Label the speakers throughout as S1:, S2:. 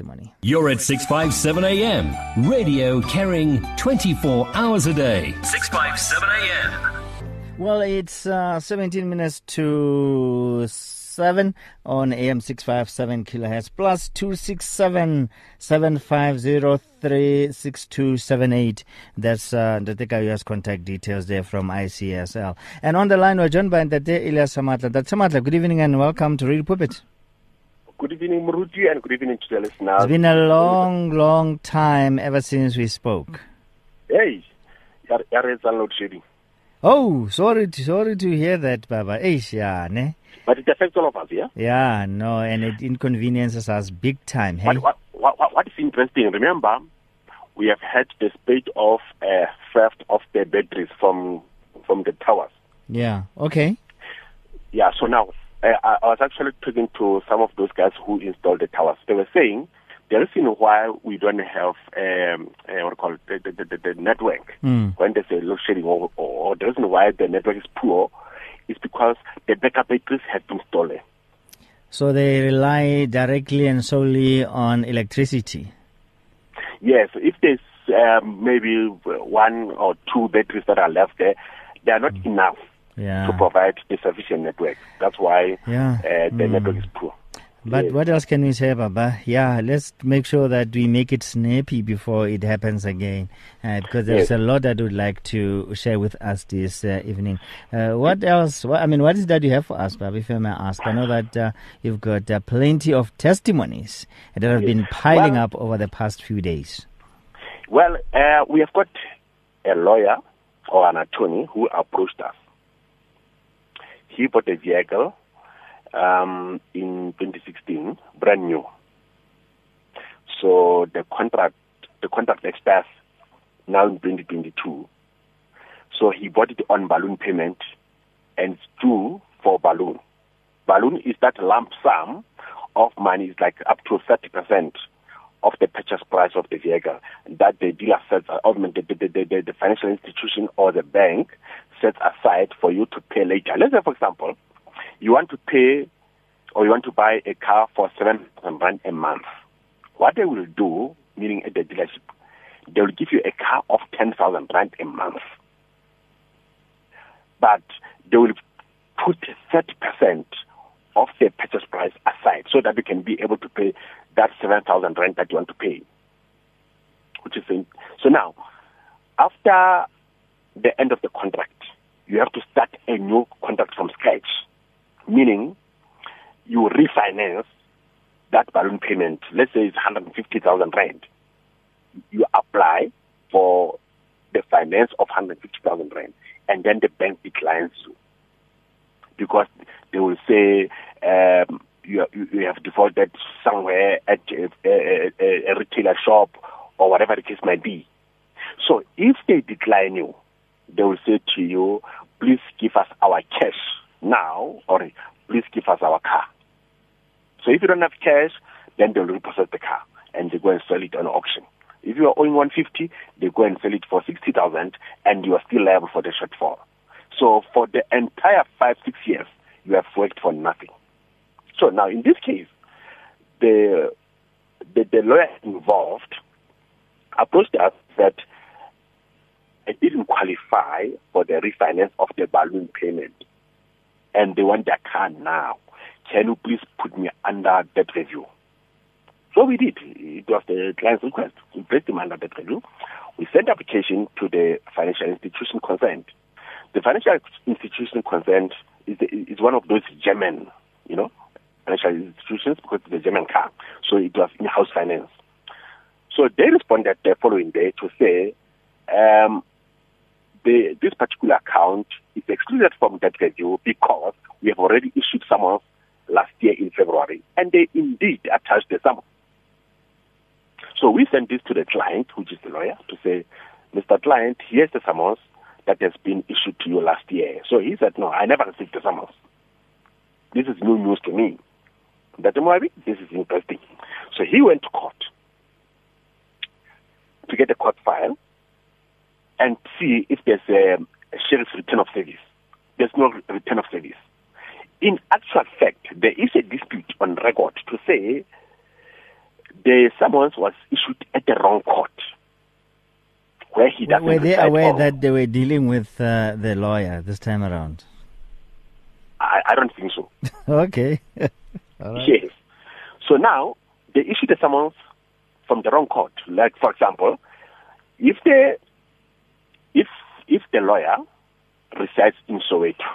S1: testimony.
S2: You're at 657 AM. Radio carrying 24 hours a day. 657 AM.
S1: Well, it's uh, 17 minutes to 7 on AM 657 kilohertz plus 267 750 That's uh, the Tekayu's contact details there from ICSL. And on the line, we're joined by Ndate Elias Shamatla. Dr. Shamatla, good evening and welcome to Radio Pulpit.
S3: Good evening, Muruti, and good evening to the listeners.
S1: It's been a long, long time ever since we spoke.
S3: Hey, there is a load shedding.
S1: Oh, sorry, to, sorry to hear that, Baba. Eish, yeah, ne?
S3: But it affects all of us, yeah?
S1: Yeah, no, and it inconveniences us big time. Hey?
S3: What, what, what, what is interesting, remember, we have had the spate of uh, theft of the batteries from from the towers.
S1: Yeah, okay.
S3: Yeah, so now, uh, I was actually talking to some of those guys who installed the towers. They were saying the reason why we don't have um, uh, what call it, the, the, the, the network
S1: mm.
S3: when there's a load shedding, or, or the reason why the network is poor is because the backup batteries have been stolen.
S1: So they rely directly and solely on electricity.
S3: Yes, if there's um, maybe one or two batteries that are left there, they are not mm. enough
S1: yeah.
S3: to provide a sufficient network. That's why
S1: yeah.
S3: uh, the
S1: mm.
S3: network is poor.
S1: But
S3: yes.
S1: what else can we say, Baba? Yeah, let's make sure that we make it snappy before it happens again, uh, because there's
S3: yes.
S1: a lot that would like to share with us this uh, evening. Uh, what else? What, I mean, what is that you have for us, Baba? If I may ask, I know that uh, you've got uh, plenty of testimonies that have
S3: yes.
S1: been piling
S3: well,
S1: up over the past few days.
S3: Well, uh, we have got a lawyer or an attorney who approached us. He bought a vehicle um, in 2016, brand new. So the contract, the contract expires now in 2022. So he bought it on balloon payment, and it's due for balloon. Balloon is that lump sum of money, is like up to 30 percent of the purchase price of the vehicle that the dealer sets, or the, the, the, the, the financial institution or the bank sets aside for you to pay later. Let's say, for example, you want to pay or you want to buy a car for seven thousand rand a month. What they will do, meaning at the dealership, they will give you a car of ten thousand rand a month, but they will put thirty percent of the purchase price aside so that you can be able to pay that seven thousand rand that you want to pay. Which is so now, after the end of the contract, you have to start a new contract from scratch, meaning you refinance that balloon payment. Let's say it's 150,000 rand. You apply for the finance of 150,000 rand, and then the bank declines you because they will say um, you, you have defaulted somewhere at a, a, a, a retailer shop or whatever the case might be. So if they decline you, they will say to you, please give us our cash now or please give us our car. So if you don't have cash, then they'll repossess the car and they go and sell it on auction. If you are owing 150, they go and sell it for 60,000 and you are still liable for the shortfall. So for the entire five, six years, you have worked for nothing. So now in this case, the the, the lawyer involved approached us that I didn't qualify for the refinance of the balloon payment and they want their car now. Can you please put me under debt review? So we did. It was the client's request. We placed him under debt review. We sent application to the financial institution concerned. The financial institution concerned is, the, is one of those German, you know, financial institutions because it's a German car. So it was in-house finance. So they responded the following day to say, um, the, this particular account is excluded from debt review because we have already issued summons last year in February, and they indeed attached the summons. So we sent this to the client, which is the lawyer, to say, Mr. Client, here's the summons that has been issued to you last year. So he said, no, I never received the summons. This is new news to me. That this is interesting. So he went to court to get a court file and see if there's a, sheriff's return of service. There's no return of service. In actual fact, there is a dispute on record to say the summons was issued at the wrong court. Where he doesn't
S1: Were they aware that they were dealing with uh, the lawyer this time around?
S3: I, I don't think so.
S1: okay. All right.
S3: Yes. So now they issued the summons from the wrong court. Like for example, if the if the lawyer resides in Soweto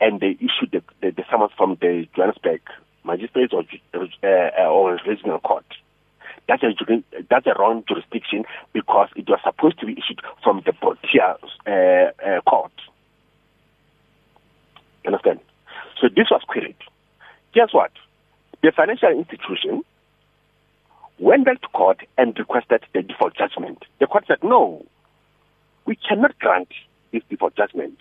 S3: and they issue the, the, the summons from the Johannesburg magistrate or uh, or regional court, that's a that's a wrong jurisdiction because it was supposed to be issued from the Protea uh, uh, court. You understand? So this was queried. Guess what? The financial institution went back to court and requested the default judgment. The court said, no, we cannot grant this before judgment.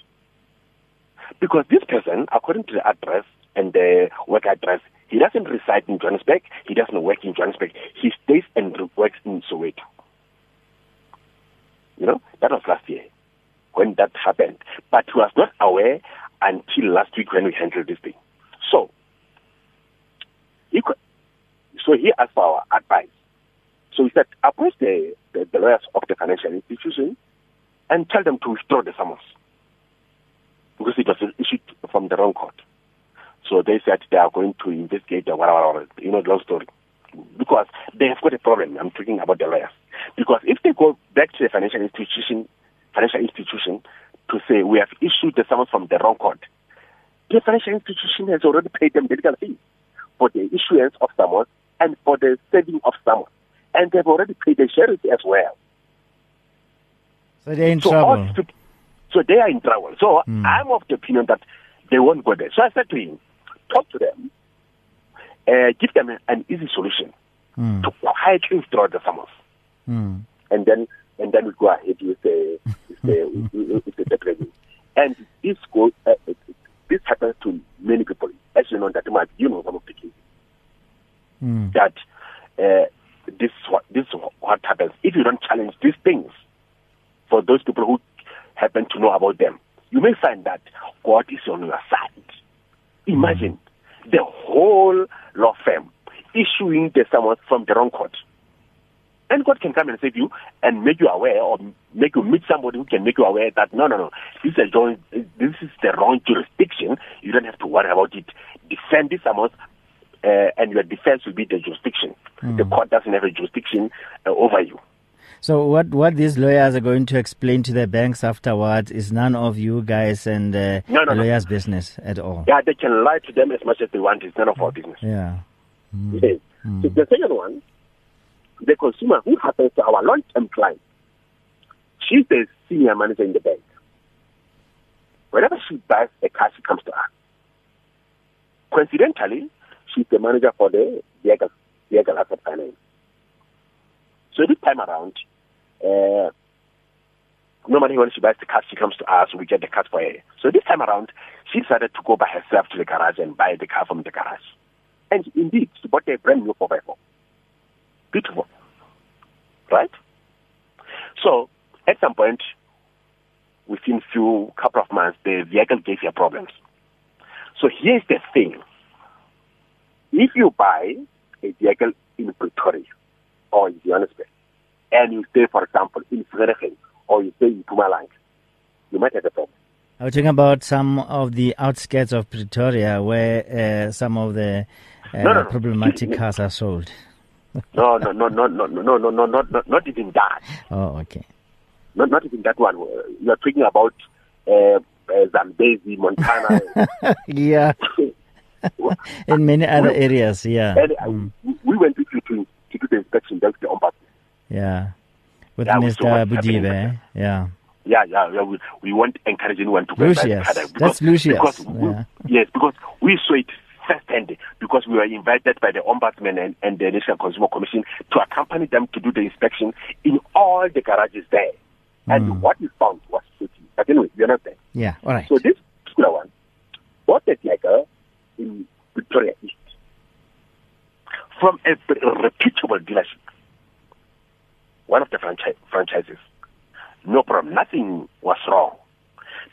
S3: Because this person, according to the address and the work address, he doesn't reside in Johannesburg, he doesn't work in Johannesburg, he stays and works in Soweto. You know, that was last year when that happened. But he was not aware until last week when we handled this thing. So, he could, so he asked for our advice. So we said, approach the, the, the lawyers of the financial institution and tell them to withdraw the summons because it was issued from the wrong court. So they said they are going to investigate the whatever, you know, long story. Because they have got a problem. I'm talking about the lawyers. Because if they go back to the financial institution, financial institution to say we have issued the summons from the wrong court, the financial institution has already paid them the legal fees for the issuance of summons and for the sending of summons. And they've already paid the sheriff as well.
S1: So they're in
S3: So,
S1: trouble.
S3: to- so they are in trouble. So I'm of the opinion that they won't go there. So I said to him, talk to them, uh, give them an easy solution
S1: Mm.
S3: to quietly withdraw the summons,
S1: Mm.
S3: and then and then we go ahead with the with the, with the. And this goes, uh, this happens to many people. As you know, that might you know some of the cases
S1: Mm.
S3: that uh, this is what this is what happens if you don't challenge these things. For those people who happen to know about them, you may find that God is on your side. Imagine the whole law firm issuing the summons from the wrong court. And God can come and save you and make you aware or make you meet somebody who can make you aware that no, no, no, this is, this is the wrong jurisdiction. You don't have to worry about it. Defend this summons uh, and your defense will be the jurisdiction. The court doesn't have a jurisdiction uh, over you.
S1: So what what these lawyers are going to explain to the banks afterwards is none of you guys and uh,
S3: No, no,
S1: the
S3: no.
S1: lawyers' business at all.
S3: Yeah, they can lie to them as much as they want. It's none of our business.
S1: Yeah.
S3: Yes. So the second one, the consumer who happens to our long-term client, she's the senior manager in the bank. Whenever she buys a car, she comes to us. Coincidentally, she's the manager for the vehicle, vehicle asset finance. So this time around, uh, normally when she buys the car, she comes to us, we get the car for her. So this time around, she decided to go by herself to the garage and buy the car from the garage. And indeed, she bought a brand new 4x4. Beautiful. Right? So, at some point, within few couple of months, the vehicle gave her problems. So here's the thing. If you buy a vehicle in Pretoria or in Johannesburg, and you stay, for example, in Vereeniging or you stay in Mpumalanga, you might have a problem.
S1: I was talking about some of the outskirts of Pretoria where uh, some of the uh,
S3: No, no, no.
S1: problematic cars are sold.
S3: No, no, no, no, no, no, no, no, no, not, even that.
S1: Oh, okay.
S3: Not, not even that one. You're talking about uh, uh, Zambezi, Montana.
S1: yeah, in many other areas. Yeah,
S3: and uh, we- we went with you to, to do the inspection. That's the ombudsman.
S1: Yeah. With
S3: Yeah, we
S1: Mr. Budibe. Yeah.
S3: Yeah, yeah, yeah. We, we won't encourage anyone to go and buy the
S1: Lucius.
S3: car there
S1: That's Lucius,
S3: Because we,
S1: yeah.
S3: Yes, because we saw it firsthand because we were invited by the Ombudsman and, and the National Consumer Commission to accompany them to do the inspection in all the garages there. And
S1: Hmm.
S3: what we found was shocking. But anyway, you understand.
S1: Yeah. All right.
S3: So this particular one bought a Tiger in Pretoria East from a reputable dealership, one of the franchi- franchises. No problem. Nothing was wrong.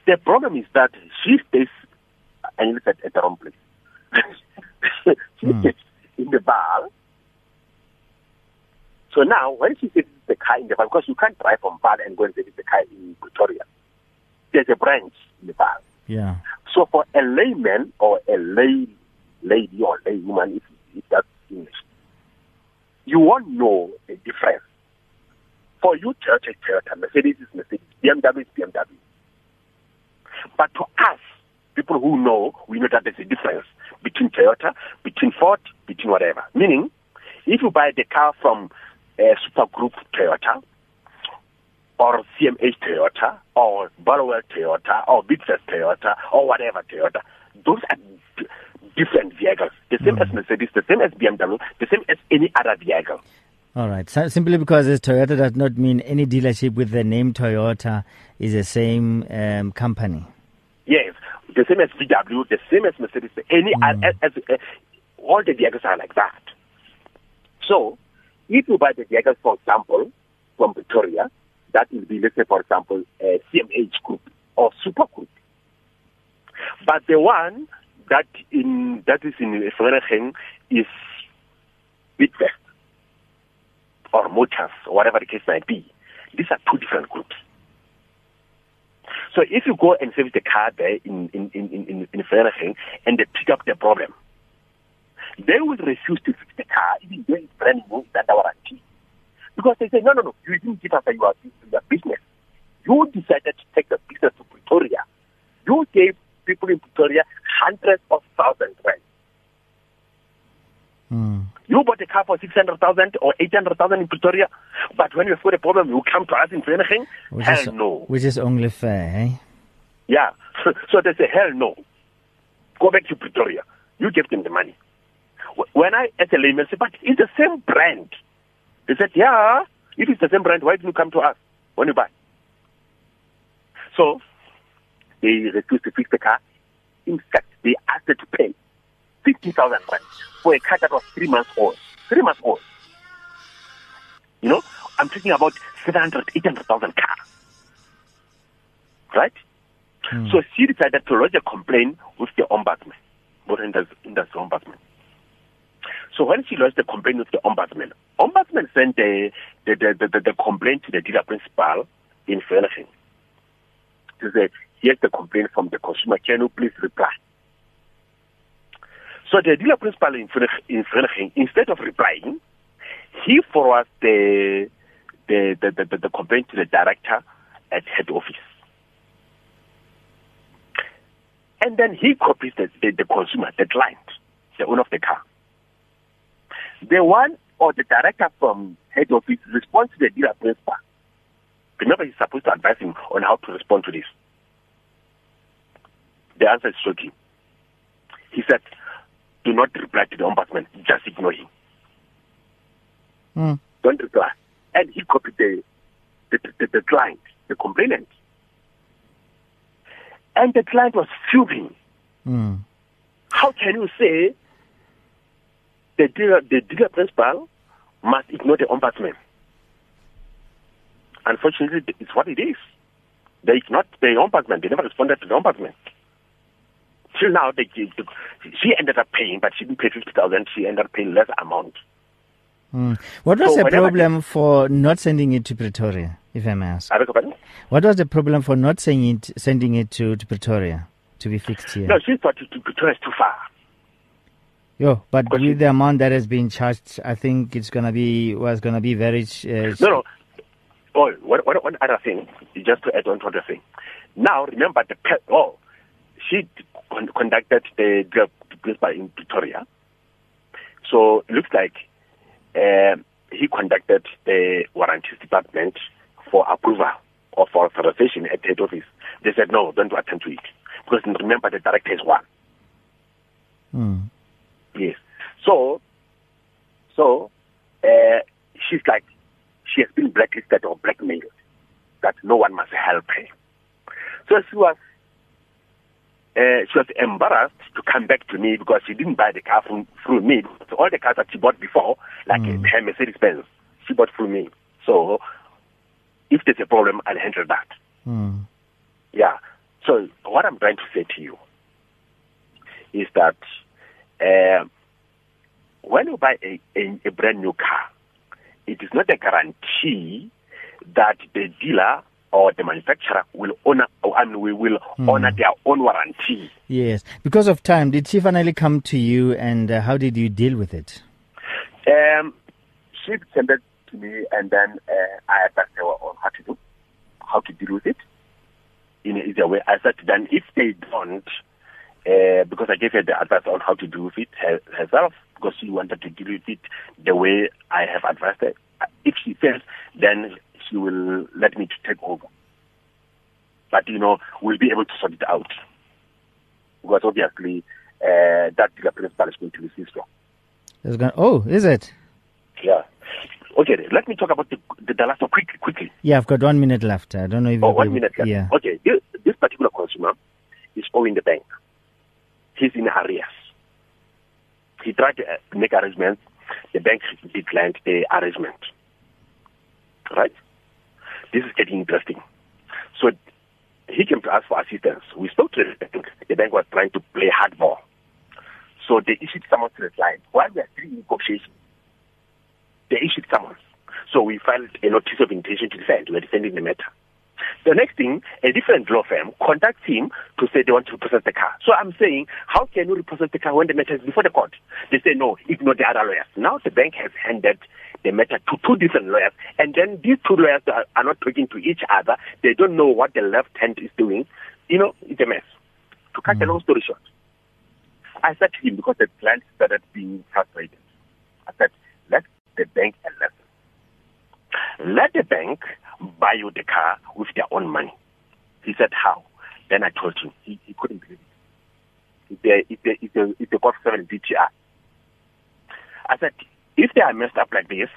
S3: The problem is that she stays and you at, at the wrong place. she
S1: hmm.
S3: sits in the Vaal So now, when she services the car in the Vaal, because you can't drive from Vaal and go and service the car in Pretoria, there's a branch in the Vaal.
S1: Yeah.
S3: So for a layman or a lay lady or lay woman, if, if that's English, you won't know the difference. For you, Toyota, Toyota, Mercedes is Mercedes, BMW is BMW. But to us, people who know, we know that there's a difference between Toyota, between Ford, between whatever. Meaning, if you buy the car from uh, a super group Toyota, or CMH Toyota, or Burwell Toyota, or Bidvest Toyota, or whatever Toyota, those are d- different vehicles. The same mm. as Mercedes, the same as BMW, the same as any other vehicle.
S1: All right. So simply because it's Toyota does not mean any dealership with the name Toyota is the same um, company.
S3: Yes, the same as VW, the same as Mercedes, any
S1: Mm.
S3: as, as, uh, all the vehicles are like that. So, if you buy the vehicles, for example, from Pretoria, that will be, let's say, for example, a CMH group or super group. But the one that in that is in Vereeniging is Bidvest or Motors or whatever the case might be. These are two different groups. So if you go and service the car there in in in in, in Vereeniging and they pick up the problem, they will refuse to fix the car even though it's brand new under warranty. Because they say, no, no, no, you didn't give us your, your business. You decided to take the business to Pretoria. You gave people in Pretoria hundreds of thousands rand.
S1: Mm.
S3: You bought a car for 600,000 or 800,000 in Pretoria, but when you've got a problem, you come to us in
S1: Vereeniging?
S3: Hell
S1: is,
S3: no.
S1: Which is only fair, eh?
S3: Yeah. so they say, hell no. Go back to Pretoria. You give them the money. When I, as a layman, say, but it's the same brand. They said, yeah, if it's the same brand, why didn't you come to us when you buy? So, they refused to fix the car. In fact, they asked her to pay 50,000 rand for a car that was three months old. Three months old. You know, I'm talking about 700, 800,000 car. Right? Hmm. So she decided to lodge a complaint with the ombudsman, with industry, industry ombudsman. So when she lodged the complaint with the ombudsman, ombudsman sent the the, the, the, the complaint to the dealer principal in Vereeniging. To say, here's the complaint from the consumer. Can you please reply? So the dealer principal in Vereeniging, in Vereeniging instead of replying, he forwards the the, the, the, the, the complaint to the director at head office. And then he copies the, the, the consumer, the client, the owner of the car. The one or the director from head office responds to the dealer principal. Remember, he's supposed to advise him on how to respond to this. The answer is shocking. He said, do not reply to the ombudsman, just ignore him.
S1: Mm.
S3: Don't reply. And he copied the, the, the, the client, the complainant. And the client was fuming.
S1: Mm.
S3: How can you say the dealer, the dealer principal must ignore the ombudsman? Unfortunately, it's what it is. They ignored the ombudsman. They never responded to the ombudsman. Till now, they, she ended up paying, but she didn't pay 50000 She ended up paying less amount.
S1: Mm. What was
S3: So
S1: the problem for not sending it to Pretoria, if I may ask?
S3: I beg your pardon?
S1: What was the problem for not sending it, sending it to, to Pretoria to be fixed here?
S3: No, she thought to Pretoria is too far.
S1: Yo, but with the amount that has been charged, I think it's gonna be was gonna be very. Uh,
S3: No, no. Oh, one, one, one other thing, just to add on to other thing. Now, remember the pe- oh, she con- conducted the drug principal in Pretoria. So it looks like um he conducted the warranties department for approval or for authorization at head office. They said no, don't attend to it because remember the director is one.
S1: Mm.
S3: Yes. So, so uh, she's like, she has been blacklisted or blackmailed. That no one must help her. So she was, uh, she was embarrassed to come back to me because she didn't buy the car from, through me. So all the cars that she bought before, like
S1: Mm.
S3: her Mercedes Benz, she bought through me. So if there's a problem, I'll handle that.
S1: Mm.
S3: Yeah. So what I'm trying to say to you is that uh, when you buy a, a, a brand new car, it is not a guarantee that the dealer or the manufacturer will honor, I mean, we will
S1: Hmm.
S3: honor their own warranty.
S1: Yes. Because of time, did she finally come to you and uh, how did you deal with it?
S3: Um, she sent it to me, and then uh, I advised her on how to do, how to deal with it in an easier way. I said, then if they don't, uh, because I gave her the advice on how to deal with it her, herself, because she wanted to deal with it the way I have advised her. If she fails, then she will let me to take over. But you know, we'll be able to sort it out because obviously uh, that dealer principal is going to receive strong.
S1: It's oh, is it?
S3: Yeah. Okay, let me talk about the, the, the last one quickly. quickly.
S1: Yeah, I've got one minute left. I don't know if
S3: Oh, one
S1: be-
S3: minute. left.
S1: Yeah.
S3: Okay, this, this particular consumer is owing the bank. He's in arrears. He tried to uh, make arrangements. The bank declined the arrangement. Right? This is getting interesting. So he came to ask for assistance. We spoke to the bank. The bank was trying to play hardball. So they issued summons to the client. While we are still in they issued summons. So we filed a notice of intention to defend. We're defending the matter. The next thing, a different law firm contacts him to say they want to repossess the car. So I'm saying, how can you repossess the car when the matter is before the court? They say, no, ignore the other lawyers. Now the bank has handed the matter to two different lawyers, and then these two lawyers are, are not talking to each other. They don't know what the left hand is doing. You know, it's a mess. To cut a mm. long story short, I said to him, because the client started being frustrated, I said, let the bank a lesson. Let the bank buy you the car with their own money. He said, how? Then I told him. He, he couldn't believe it. It's a, it's a, it's a, it's a Golf 7 DTR. I said, if they are messed up like this,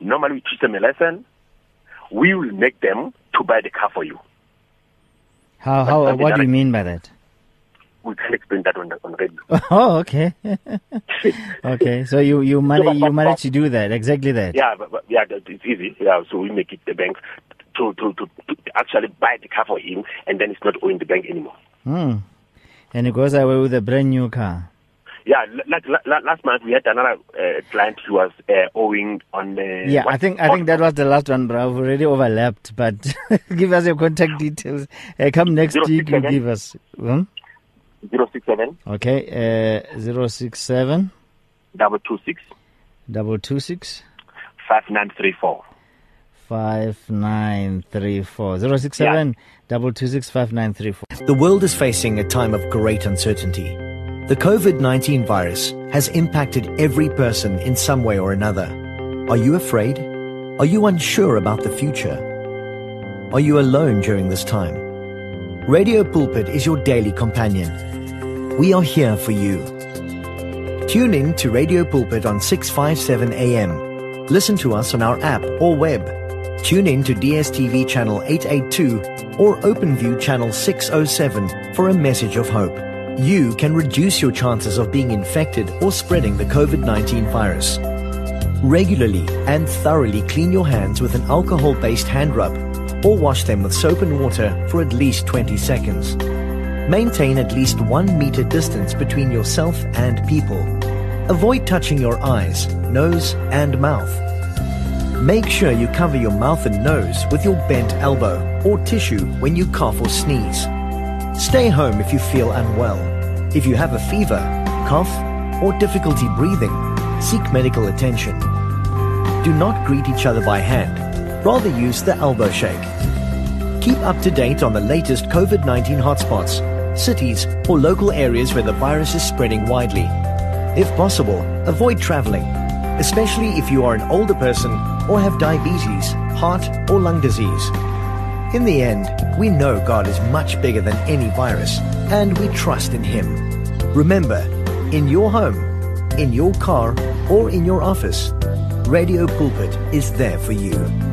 S3: normally we teach them a lesson. We will make them to buy the car for you.
S1: How, how, what do you mean by that?
S3: We can explain that on, the, on radio.
S1: Oh, okay. okay. So you, you manage, you managed to do that. Exactly that.
S3: Yeah, but, but yeah, it's easy. Yeah, so we make it the bank to, to, to, to actually buy the car for him, and then it's not owing the bank anymore.
S1: Hmm. And he goes away with a brand new car.
S3: Yeah, l- like la- la- last month we had another uh, client who was uh, owing on the.
S1: Yeah,
S3: what-
S1: I think I think that was the last one, but I've already overlapped. But give us your contact details. Uh, come next
S3: Zero
S1: week,
S3: six
S1: you
S3: seven.
S1: give us. Hmm?
S3: zero six seven
S1: Okay, uh, zero six seven
S3: double two six
S1: double two six
S3: five nine three four.
S1: five nine three four zero six seven double two six five nine three four.
S4: The world is facing a time of great uncertainty. The COVID 19 virus has impacted every person in some way or another. Are you afraid? Are you unsure about the future? Are you alone during this time? Radio Pulpit is your daily companion. We are here for you. Tune in to Radio Pulpit on 657 AM. Listen to us on our app or web. Tune in to DSTV channel 882 or OpenView channel 607 for a message of hope. You can reduce your chances of being infected or spreading the COVID-19 virus. Regularly and thoroughly clean your hands with an alcohol-based hand rub or wash them with soap and water for at least 20 seconds. Maintain at least one meter distance between yourself and people. Avoid touching your eyes, nose, and mouth. Make sure you cover your mouth and nose with your bent elbow or tissue when you cough or sneeze. Stay home if you feel unwell. If you have a fever, cough, or difficulty breathing, seek medical attention. Do not greet each other by hand. Rather use the elbow shake. Keep up to date on the latest COVID 19 hotspots, cities, or local areas where the virus is spreading widely. If possible, avoid traveling, especially if you are an older person or have diabetes, heart, or lung disease. In the end, we know God is much bigger than any virus, and we trust in Him. Remember, in your home, in your car, or in your office, Radio Pulpit is there for you.